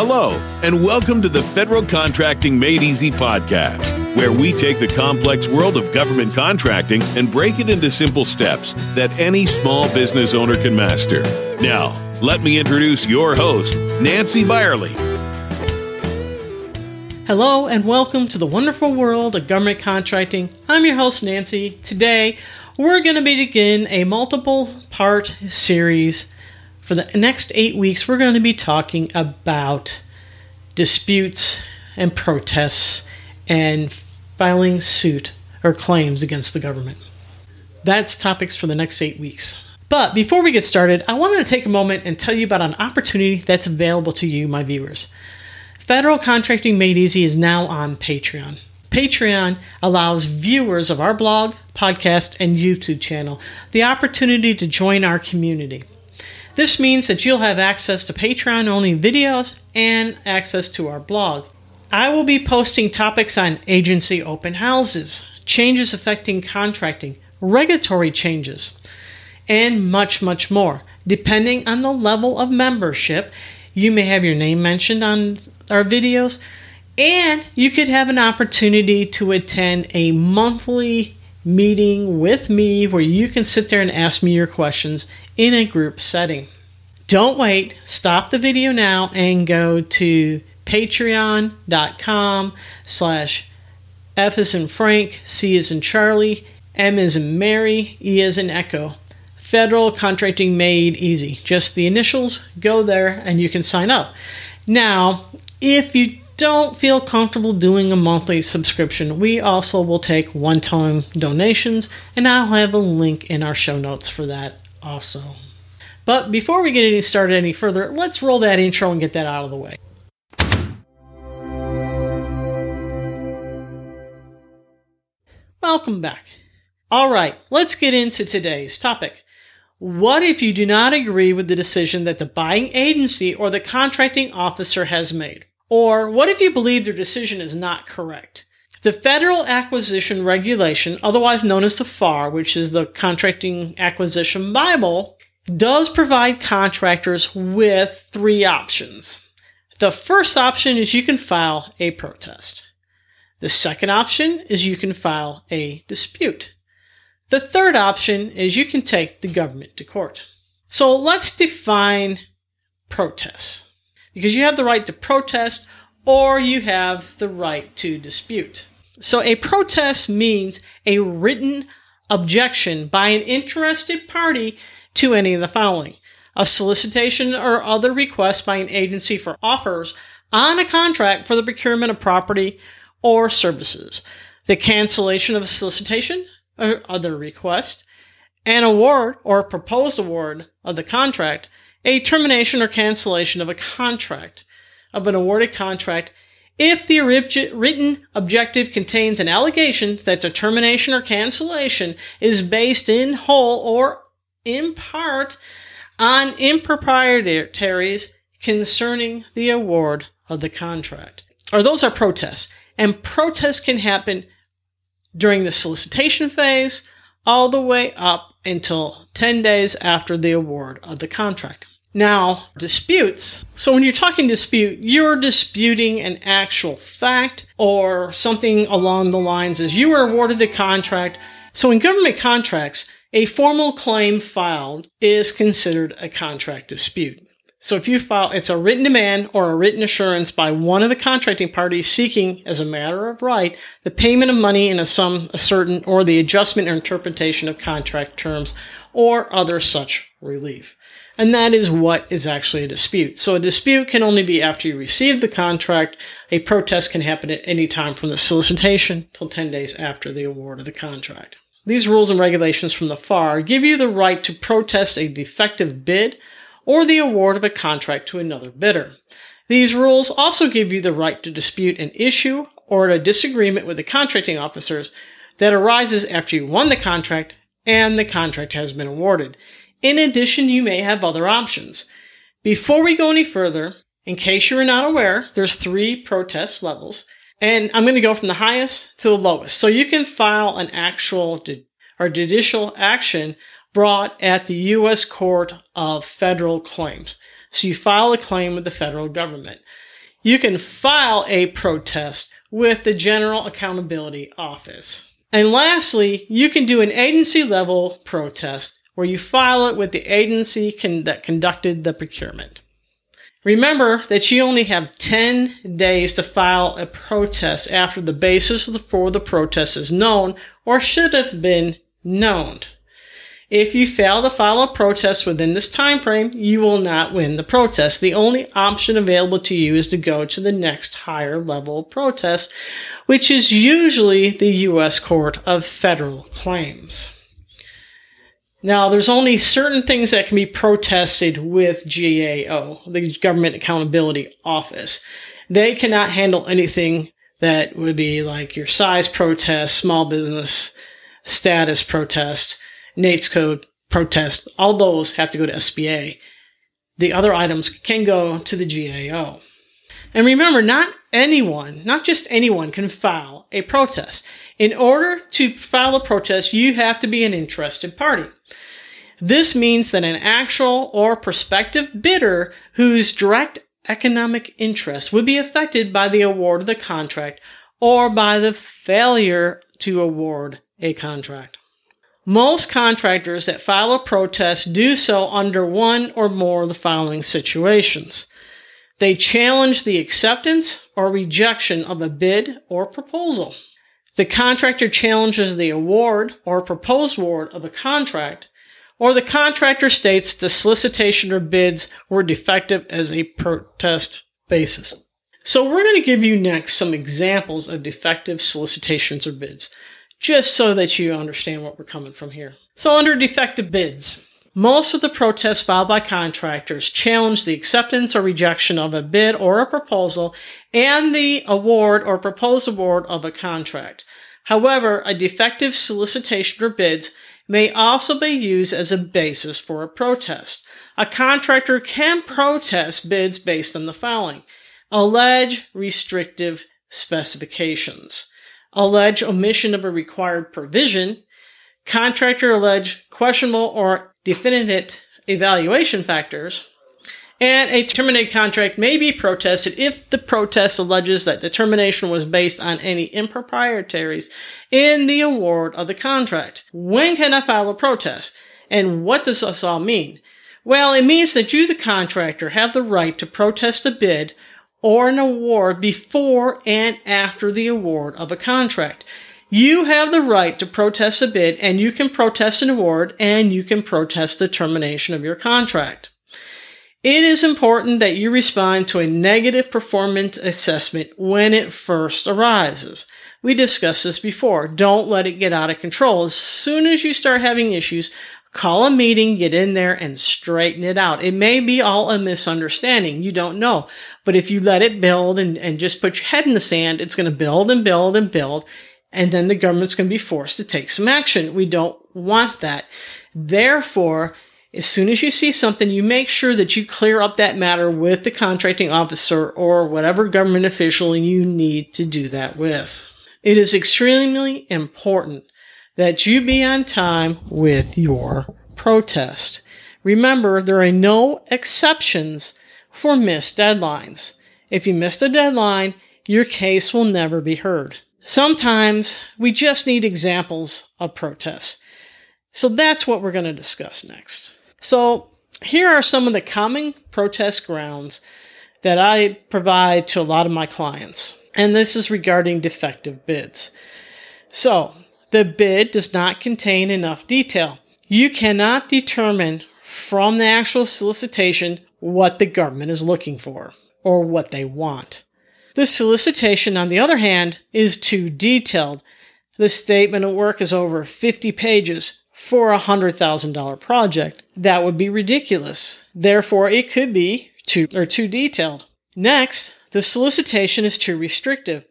Hello, and welcome to the Federal Contracting Made Easy podcast, where we take the complex world of government contracting and break it into simple steps that any small business owner can master. Now, let me introduce your host, Nancy Byerly. Hello, and welcome to the wonderful world of government contracting. I'm your host, Nancy. Today, we're going to begin a multiple part series for the next eight weeks, we're going to be talking about disputes and protests and filing suit or claims against the government. That's topics for the next eight weeks. But before we get started, I wanted to take a moment and tell you about an opportunity that's available to you, my viewers. Federal Contracting Made Easy is now on Patreon. Patreon allows viewers of our blog, podcast, and YouTube channel the opportunity to join our community. This means that you'll have access to Patreon only videos and access to our blog. I will be posting topics on agency open houses, changes affecting contracting, regulatory changes, and much, much more. Depending on the level of membership, you may have your name mentioned on our videos, and you could have an opportunity to attend a monthly meeting with me where you can sit there and ask me your questions in a group setting. Don't wait. Stop the video now and go to patreon.com slash F is in Frank, C is in Charlie, M is in Mary, E is in Echo. Federal Contracting Made Easy. Just the initials, go there and you can sign up. Now, if you don't feel comfortable doing a monthly subscription, we also will take one time donations, and I'll have a link in our show notes for that also. But before we get any started any further, let's roll that intro and get that out of the way. Welcome back. All right, let's get into today's topic. What if you do not agree with the decision that the buying agency or the contracting officer has made? Or what if you believe their decision is not correct? The Federal Acquisition Regulation, otherwise known as the FAR, which is the Contracting Acquisition Bible, does provide contractors with three options. The first option is you can file a protest. The second option is you can file a dispute. The third option is you can take the government to court. So let's define protests. Because you have the right to protest or you have the right to dispute. So a protest means a written objection by an interested party to any of the following. A solicitation or other request by an agency for offers on a contract for the procurement of property or services, the cancellation of a solicitation or other request, an award or proposed award of the contract, a termination or cancellation of a contract, of an awarded contract, if the written objective contains an allegation that determination or cancellation is based in whole or in part on improprieties concerning the award of the contract. Or those are protests. And protests can happen during the solicitation phase all the way up until 10 days after the award of the contract. Now, disputes. So when you're talking dispute, you're disputing an actual fact or something along the lines as you were awarded a contract. So in government contracts, a formal claim filed is considered a contract dispute. So if you file, it's a written demand or a written assurance by one of the contracting parties seeking, as a matter of right, the payment of money in a sum a certain or the adjustment or interpretation of contract terms or other such relief. And that is what is actually a dispute. So a dispute can only be after you receive the contract. A protest can happen at any time from the solicitation till 10 days after the award of the contract. These rules and regulations from the FAR give you the right to protest a defective bid or the award of a contract to another bidder. These rules also give you the right to dispute an issue or a disagreement with the contracting officers that arises after you won the contract and the contract has been awarded. In addition, you may have other options. Before we go any further, in case you are not aware, there's three protest levels. And I'm going to go from the highest to the lowest. So you can file an actual or judicial action brought at the U.S. Court of Federal Claims. So you file a claim with the federal government. You can file a protest with the General Accountability Office. And lastly, you can do an agency level protest where you file it with the agency con- that conducted the procurement. Remember that you only have 10 days to file a protest after the basis for the protest is known or should have been known. If you fail to file a protest within this time frame, you will not win the protest. The only option available to you is to go to the next higher level protest, which is usually the U.S. Court of Federal Claims. Now, there's only certain things that can be protested with GAO, the Government Accountability Office. They cannot handle anything that would be like your size protest, small business status protest, NAICS code protest. All those have to go to SBA. The other items can go to the GAO. And remember, not anyone, not just anyone can file a protest. In order to file a protest, you have to be an interested party. This means that an actual or prospective bidder whose direct economic interest would be affected by the award of the contract or by the failure to award a contract. Most contractors that file a protest do so under one or more of the following situations. They challenge the acceptance or rejection of a bid or proposal. The contractor challenges the award or proposed award of a contract, or the contractor states the solicitation or bids were defective as a protest basis. So we're going to give you next some examples of defective solicitations or bids, just so that you understand what we're coming from here. So under defective bids, most of the protests filed by contractors challenge the acceptance or rejection of a bid or a proposal and the award or proposed award of a contract. However, a defective solicitation or bids may also be used as a basis for a protest. A contractor can protest bids based on the following. Allege restrictive specifications. Allege omission of a required provision. Contractor allege questionable or definitive evaluation factors and a terminated contract may be protested if the protest alleges that the termination was based on any improprieties in the award of the contract. When can I file a protest? And what does this all mean? Well, it means that you, the contractor, have the right to protest a bid or an award before and after the award of a contract. You have the right to protest a bid and you can protest an award and you can protest the termination of your contract. It is important that you respond to a negative performance assessment when it first arises. We discussed this before. Don't let it get out of control. As soon as you start having issues, call a meeting, get in there and straighten it out. It may be all a misunderstanding. You don't know. But if you let it build and, and just put your head in the sand, it's going to build and build and build. And then the government's going to be forced to take some action. We don't want that. Therefore, as soon as you see something, you make sure that you clear up that matter with the contracting officer or whatever government official you need to do that with. It is extremely important that you be on time with your protest. Remember, there are no exceptions for missed deadlines. If you missed a deadline, your case will never be heard. Sometimes we just need examples of protests. So that's what we're going to discuss next. So here are some of the common protest grounds that I provide to a lot of my clients. And this is regarding defective bids. So the bid does not contain enough detail. You cannot determine from the actual solicitation what the government is looking for or what they want. The solicitation, on the other hand, is too detailed. The statement of work is over 50 pages for a $100,000 project. That would be ridiculous. Therefore, it could be too or too detailed. Next, the solicitation is too restrictive.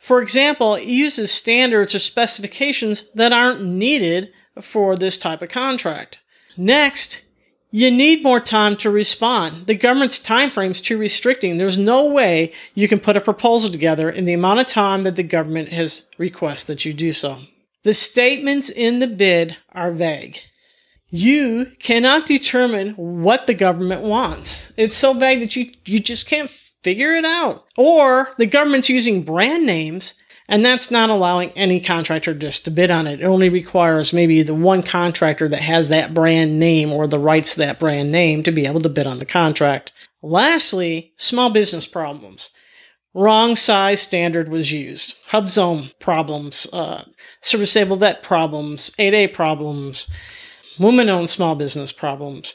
For example, it uses standards or specifications that aren't needed for this type of contract. Next, you need more time to respond. The government's time frame is too restricting. There's no way you can put a proposal together in the amount of time that the government has requested that you do so. The statements in the bid are vague. you cannot determine what the government wants. It's so vague that you, you just can't figure it out. Or the government's using brand names and that's not allowing any contractor just to bid on it. It only requires maybe the one contractor that has that brand name or the rights to that brand name to be able to bid on the contract. Lastly, small business problems. Wrong size standard was used. HUBZone problems, uh, service able vet problems, 8A problems, woman owned small business problems.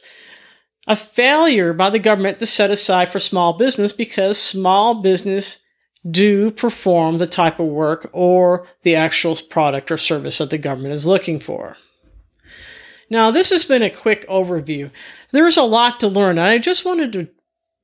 A failure by the government to set aside for small business because small business do perform the type of work or the actual product or service that the government is looking for. Now, this has been a quick overview. There's a lot to learn, and I just wanted to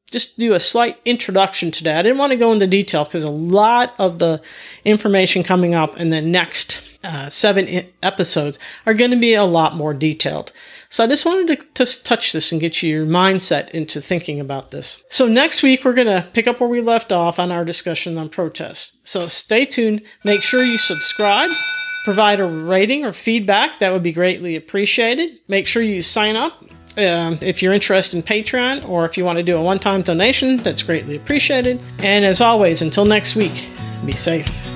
just do a slight introduction to that. I didn't want to go into detail because a lot of the information coming up in the next uh, seven episodes are going to be a lot more detailed. So I just wanted to, to touch this and get your mindset into thinking about this. So next week, we're going to pick up where we left off on our discussion on protests. So stay tuned. Make sure you subscribe. Provide a rating or feedback. That would be greatly appreciated. Make sure you sign up um, if you're interested in Patreon or if you want to do a one time donation, that's greatly appreciated. And as always, until next week, be safe.